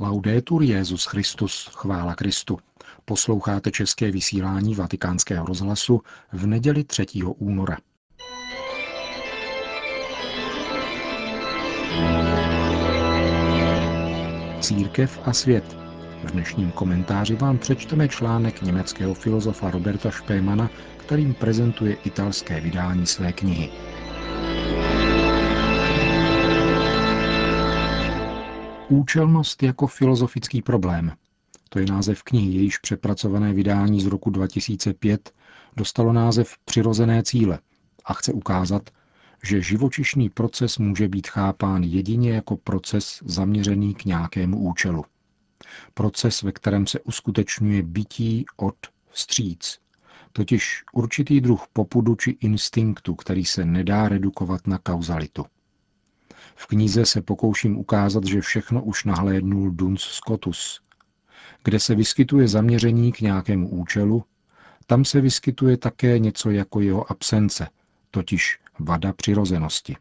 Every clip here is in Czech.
Laudetur Jezus Christus, chvála Kristu. Posloucháte české vysílání Vatikánského rozhlasu v neděli 3. února. Církev a svět. V dnešním komentáři vám přečteme článek německého filozofa Roberta Špémana, kterým prezentuje italské vydání své knihy. Účelnost jako filozofický problém. To je název knihy, jejíž přepracované vydání z roku 2005 dostalo název Přirozené cíle a chce ukázat, že živočišný proces může být chápán jedině jako proces zaměřený k nějakému účelu. Proces, ve kterém se uskutečňuje bytí od vstříc, totiž určitý druh popudu či instinktu, který se nedá redukovat na kauzalitu. V knize se pokouším ukázat, že všechno už nahlédnul Duns Scotus. Kde se vyskytuje zaměření k nějakému účelu, tam se vyskytuje také něco jako jeho absence, totiž vada přirozenosti.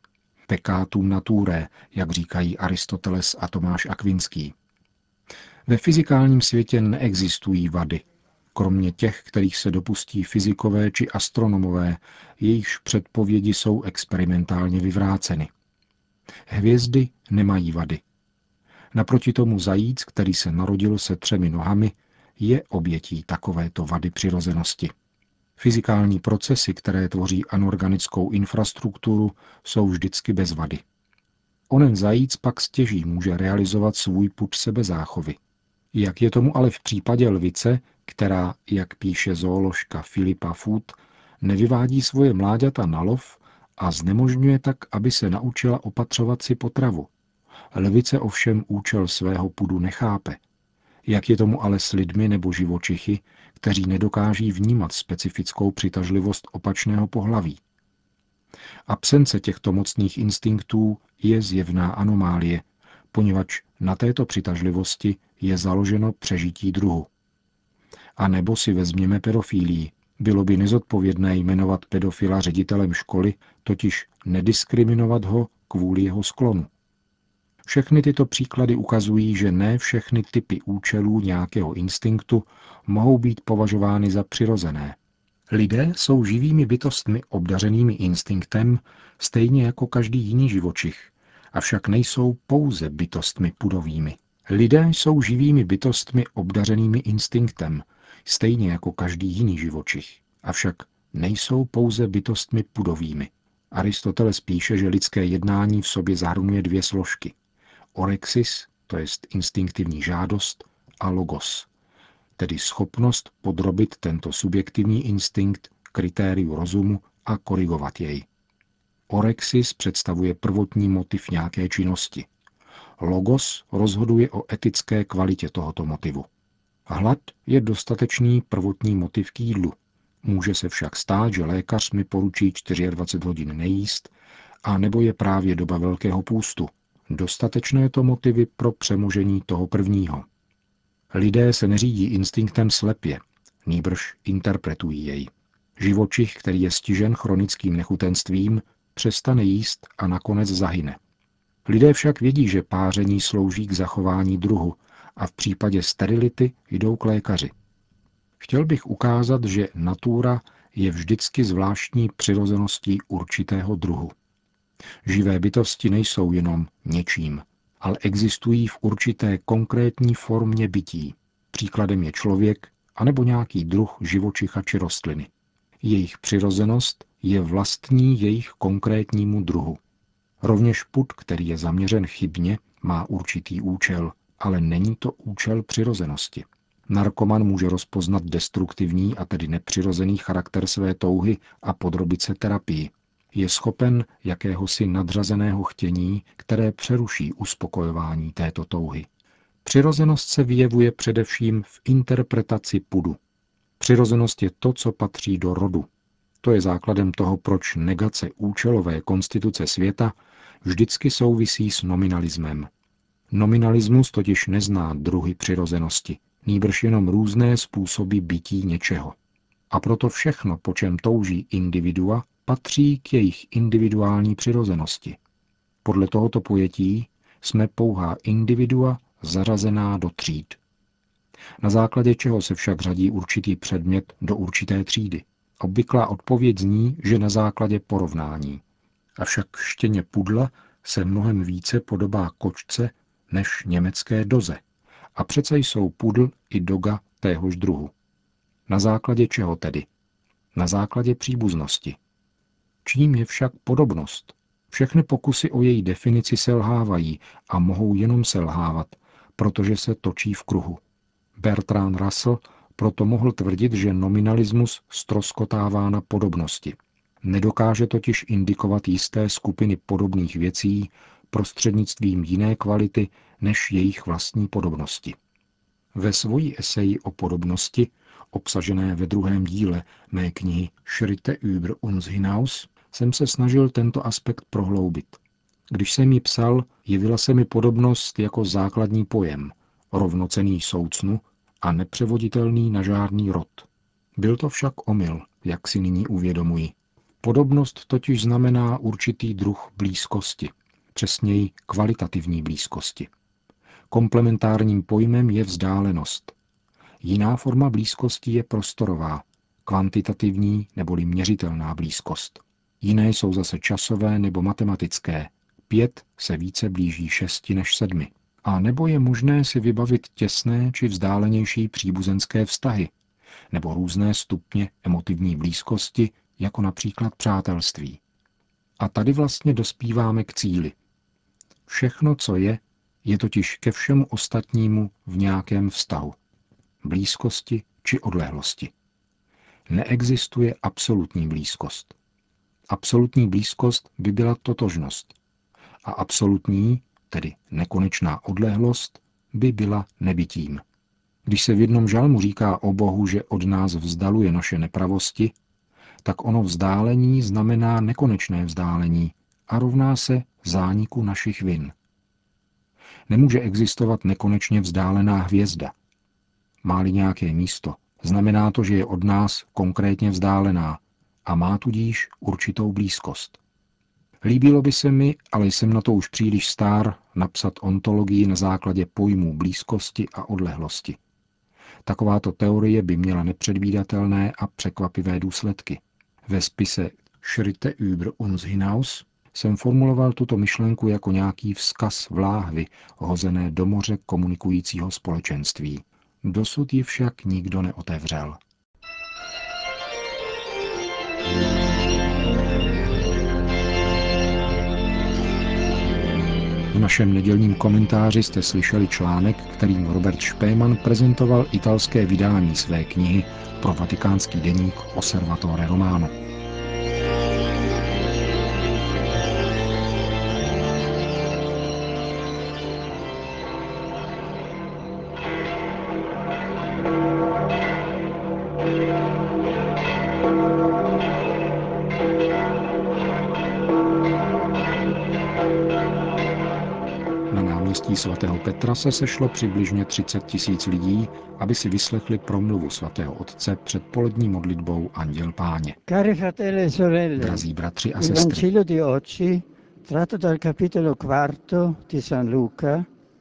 Pekátum naturé, jak říkají Aristoteles a Tomáš Akvinský. Ve fyzikálním světě neexistují vady, kromě těch, kterých se dopustí fyzikové či astronomové, jejichž předpovědi jsou experimentálně vyvráceny. Hvězdy nemají vady. Naproti tomu zajíc, který se narodil se třemi nohami, je obětí takovéto vady přirozenosti. Fyzikální procesy, které tvoří anorganickou infrastrukturu, jsou vždycky bez vady. Onen zajíc pak stěží může realizovat svůj put sebezáchovy. Jak je tomu ale v případě lvice, která, jak píše zooložka Filipa Food, nevyvádí svoje mláďata na lov, a znemožňuje tak, aby se naučila opatřovat si potravu. Lvice ovšem účel svého pudu nechápe. Jak je tomu ale s lidmi nebo živočichy, kteří nedokáží vnímat specifickou přitažlivost opačného pohlaví. Absence těchto mocných instinktů je zjevná anomálie, poněvadž na této přitažlivosti je založeno přežití druhu. A nebo si vezměme pedofílii, bylo by nezodpovědné jmenovat pedofila ředitelem školy, totiž nediskriminovat ho kvůli jeho sklonu. Všechny tyto příklady ukazují, že ne všechny typy účelů nějakého instinktu mohou být považovány za přirozené. Lidé jsou živými bytostmi obdařenými instinktem, stejně jako každý jiný živočich, avšak nejsou pouze bytostmi pudovými. Lidé jsou živými bytostmi obdařenými instinktem, stejně jako každý jiný živočich. Avšak nejsou pouze bytostmi pudovými. Aristoteles píše, že lidské jednání v sobě zahrnuje dvě složky. Orexis, to je instinktivní žádost, a logos, tedy schopnost podrobit tento subjektivní instinkt kritériu rozumu a korigovat jej. Orexis představuje prvotní motiv nějaké činnosti. Logos rozhoduje o etické kvalitě tohoto motivu. Hlad je dostatečný prvotní motiv k jídlu. Může se však stát, že lékař mi poručí 24 hodin nejíst, a nebo je právě doba velkého půstu. Dostatečné to motivy pro přemožení toho prvního. Lidé se neřídí instinktem slepě, nýbrž interpretují jej. Živočich, který je stižen chronickým nechutenstvím, přestane jíst a nakonec zahyne. Lidé však vědí, že páření slouží k zachování druhu a v případě sterility jdou k lékaři. Chtěl bych ukázat, že natura je vždycky zvláštní přirozeností určitého druhu. Živé bytosti nejsou jenom něčím, ale existují v určité konkrétní formě bytí. Příkladem je člověk anebo nějaký druh živočicha či rostliny. Jejich přirozenost je vlastní jejich konkrétnímu druhu. Rovněž put, který je zaměřen chybně, má určitý účel, ale není to účel přirozenosti. Narkoman může rozpoznat destruktivní a tedy nepřirozený charakter své touhy a podrobit se terapii. Je schopen jakéhosi nadřazeného chtění, které přeruší uspokojování této touhy. Přirozenost se vyjevuje především v interpretaci pudu. Přirozenost je to, co patří do rodu. To je základem toho, proč negace účelové konstituce světa vždycky souvisí s nominalismem, Nominalismus totiž nezná druhy přirozenosti, nýbrž jenom různé způsoby bytí něčeho. A proto všechno, po čem touží individua, patří k jejich individuální přirozenosti. Podle tohoto pojetí jsme pouhá individua zařazená do tříd. Na základě čeho se však řadí určitý předmět do určité třídy. Obvyklá odpověď zní, že na základě porovnání. Avšak štěně pudla se mnohem více podobá kočce než německé doze. A přece jsou pudl i doga téhož druhu. Na základě čeho tedy? Na základě příbuznosti. Čím je však podobnost? Všechny pokusy o její definici selhávají a mohou jenom selhávat, protože se točí v kruhu. Bertrand Russell proto mohl tvrdit, že nominalismus stroskotává na podobnosti. Nedokáže totiž indikovat jisté skupiny podobných věcí prostřednictvím jiné kvality než jejich vlastní podobnosti. Ve svojí eseji o podobnosti, obsažené ve druhém díle mé knihy Schritte über uns hinaus, jsem se snažil tento aspekt prohloubit. Když jsem ji psal, jevila se mi podobnost jako základní pojem, rovnocený soucnu a nepřevoditelný na žádný rod. Byl to však omyl, jak si nyní uvědomuji. Podobnost totiž znamená určitý druh blízkosti, přesněji kvalitativní blízkosti. Komplementárním pojmem je vzdálenost. Jiná forma blízkosti je prostorová, kvantitativní neboli měřitelná blízkost. Jiné jsou zase časové nebo matematické. Pět se více blíží šesti než sedmi. A nebo je možné si vybavit těsné či vzdálenější příbuzenské vztahy, nebo různé stupně emotivní blízkosti, jako například přátelství. A tady vlastně dospíváme k cíli. Všechno, co je, je totiž ke všemu ostatnímu v nějakém vztahu. Blízkosti či odlehlosti. Neexistuje absolutní blízkost. Absolutní blízkost by byla totožnost. A absolutní, tedy nekonečná odlehlost, by byla nebytím. Když se v jednom žalmu říká o Bohu, že od nás vzdaluje naše nepravosti, tak ono vzdálení znamená nekonečné vzdálení a rovná se zániku našich vin. Nemůže existovat nekonečně vzdálená hvězda. Má-li nějaké místo, znamená to, že je od nás konkrétně vzdálená a má tudíž určitou blízkost. Líbilo by se mi, ale jsem na to už příliš stár, napsat ontologii na základě pojmů blízkosti a odlehlosti. Takováto teorie by měla nepředvídatelné a překvapivé důsledky. Ve spise Schritte über uns hinaus jsem formuloval tuto myšlenku jako nějaký vzkaz vláhvy hozené do moře komunikujícího společenství. Dosud ji však nikdo neotevřel. V našem nedělním komentáři jste slyšeli článek, kterým Robert Špéman prezentoval italské vydání své knihy pro vatikánský deník Osservatore Romano. Náměstí svatého Petra se sešlo přibližně 30 tisíc lidí, aby si vyslechli promluvu svatého otce před polední modlitbou Anděl Páně. Drazí bratři a sestry,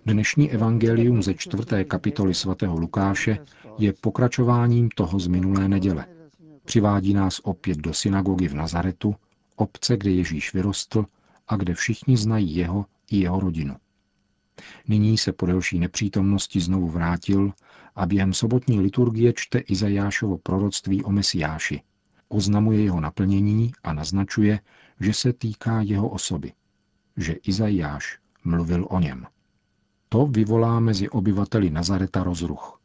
Dnešní evangelium ze čtvrté kapitoly svatého Lukáše je pokračováním toho z minulé neděle. Přivádí nás opět do synagogy v Nazaretu, obce, kde Ježíš vyrostl a kde všichni znají jeho i jeho rodinu. Nyní se po delší nepřítomnosti znovu vrátil a během sobotní liturgie čte Izajášovo proroctví o Mesiáši. Oznamuje jeho naplnění a naznačuje, že se týká jeho osoby, že Izajáš mluvil o něm. To vyvolá mezi obyvateli Nazareta rozruch.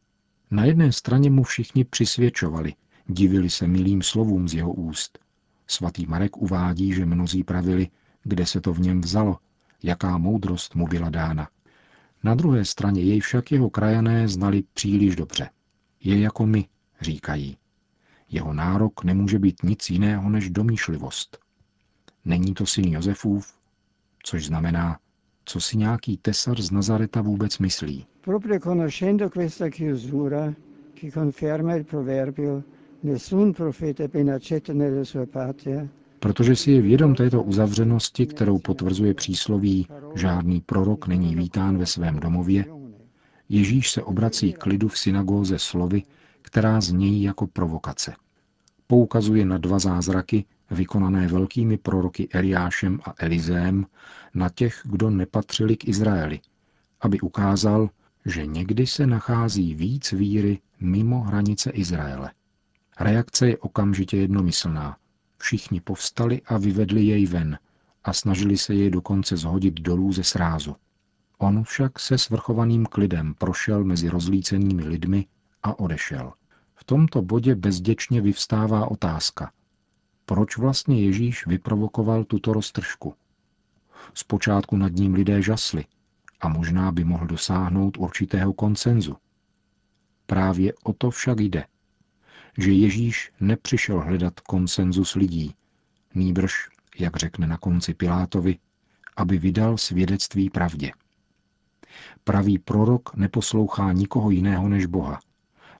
Na jedné straně mu všichni přisvědčovali, divili se milým slovům z jeho úst. Svatý Marek uvádí, že mnozí pravili, kde se to v něm vzalo, jaká moudrost mu byla dána. Na druhé straně jej však jeho krajané znali příliš dobře. Je jako my, říkají. Jeho nárok nemůže být nic jiného než domýšlivost. Není to syn Josefův, což znamená, co si nějaký tesař z Nazareta vůbec myslí. Proprio conoscendo questa chiusura, che conferma il proverbio, nessun profeta nella sua patria, Protože si je vědom této uzavřenosti, kterou potvrzuje přísloví žádný prorok není vítán ve svém domově, Ježíš se obrací k lidu v synagóze slovy, která znějí jako provokace. Poukazuje na dva zázraky, vykonané velkými proroky Eliášem a Elizém, na těch, kdo nepatřili k Izraeli, aby ukázal, že někdy se nachází víc víry mimo hranice Izraele. Reakce je okamžitě jednomyslná. Všichni povstali a vyvedli jej ven a snažili se jej dokonce zhodit dolů ze srázu. On však se svrchovaným klidem prošel mezi rozlícenými lidmi a odešel. V tomto bodě bezděčně vyvstává otázka. Proč vlastně Ježíš vyprovokoval tuto roztržku? Zpočátku nad ním lidé žasli a možná by mohl dosáhnout určitého koncenzu. Právě o to však jde. Že Ježíš nepřišel hledat konsenzus lidí, nýbrž, jak řekne na konci Pilátovi, aby vydal svědectví pravdě. Pravý prorok neposlouchá nikoho jiného než Boha.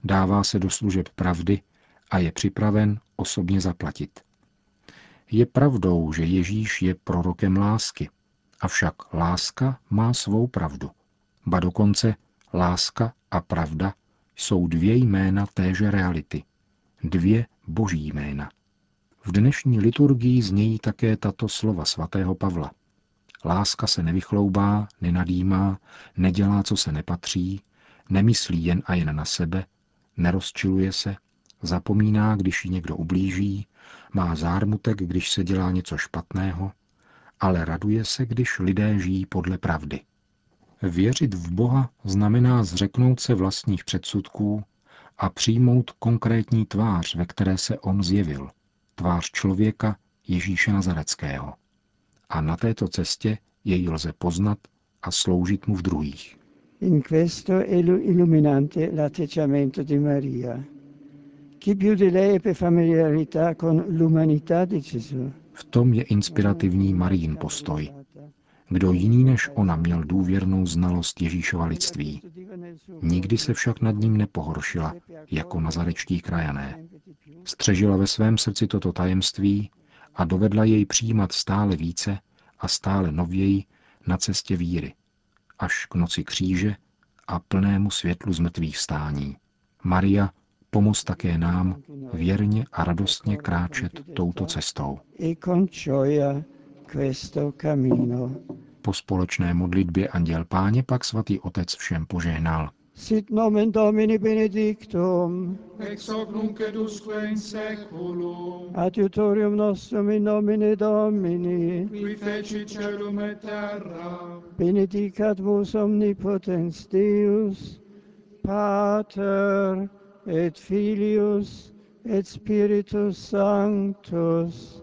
Dává se do služeb pravdy a je připraven osobně zaplatit. Je pravdou, že Ježíš je prorokem lásky, avšak láska má svou pravdu. Ba dokonce láska a pravda jsou dvě jména téže reality. Dvě boží jména. V dnešní liturgii znějí také tato slova svatého Pavla. Láska se nevychloubá, nenadýmá, nedělá, co se nepatří, nemyslí jen a jen na sebe, nerozčiluje se, zapomíná, když ji někdo ublíží, má zármutek, když se dělá něco špatného, ale raduje se, když lidé žijí podle pravdy. Věřit v Boha znamená zřeknout se vlastních předsudků a přijmout konkrétní tvář, ve které se on zjevil, tvář člověka Ježíše Nazareckého a na této cestě jej lze poznat a sloužit mu v druhých. In questo è illuminante l'atteggiamento di Maria. Chi più di lei ebbe familiarità con l'umanità di Gesù. V tom je inspirativní Marín postoj. Kdo jiný než ona měl důvěrnou znalost Ježíšova lidství. Nikdy se však nad ním nepohoršila, jako nazarečtí krajané. Střežila ve svém srdci toto tajemství a dovedla jej přijímat stále více a stále nověji na cestě víry, až k noci kříže a plnému světlu zmrtvých stání. Maria, pomoz také nám věrně a radostně kráčet touto cestou. Po společné modlitbě Anděl Páně pak svatý otec všem požehnal. Sit nomen Domini benedictum. Ex hoc nunc et usque in seculum. Adiutorium nostrum in nomine Domini. Qui feci celum et terra. Benedicat vos omnipotens Deus, Pater et Filius et Spiritus Sanctus.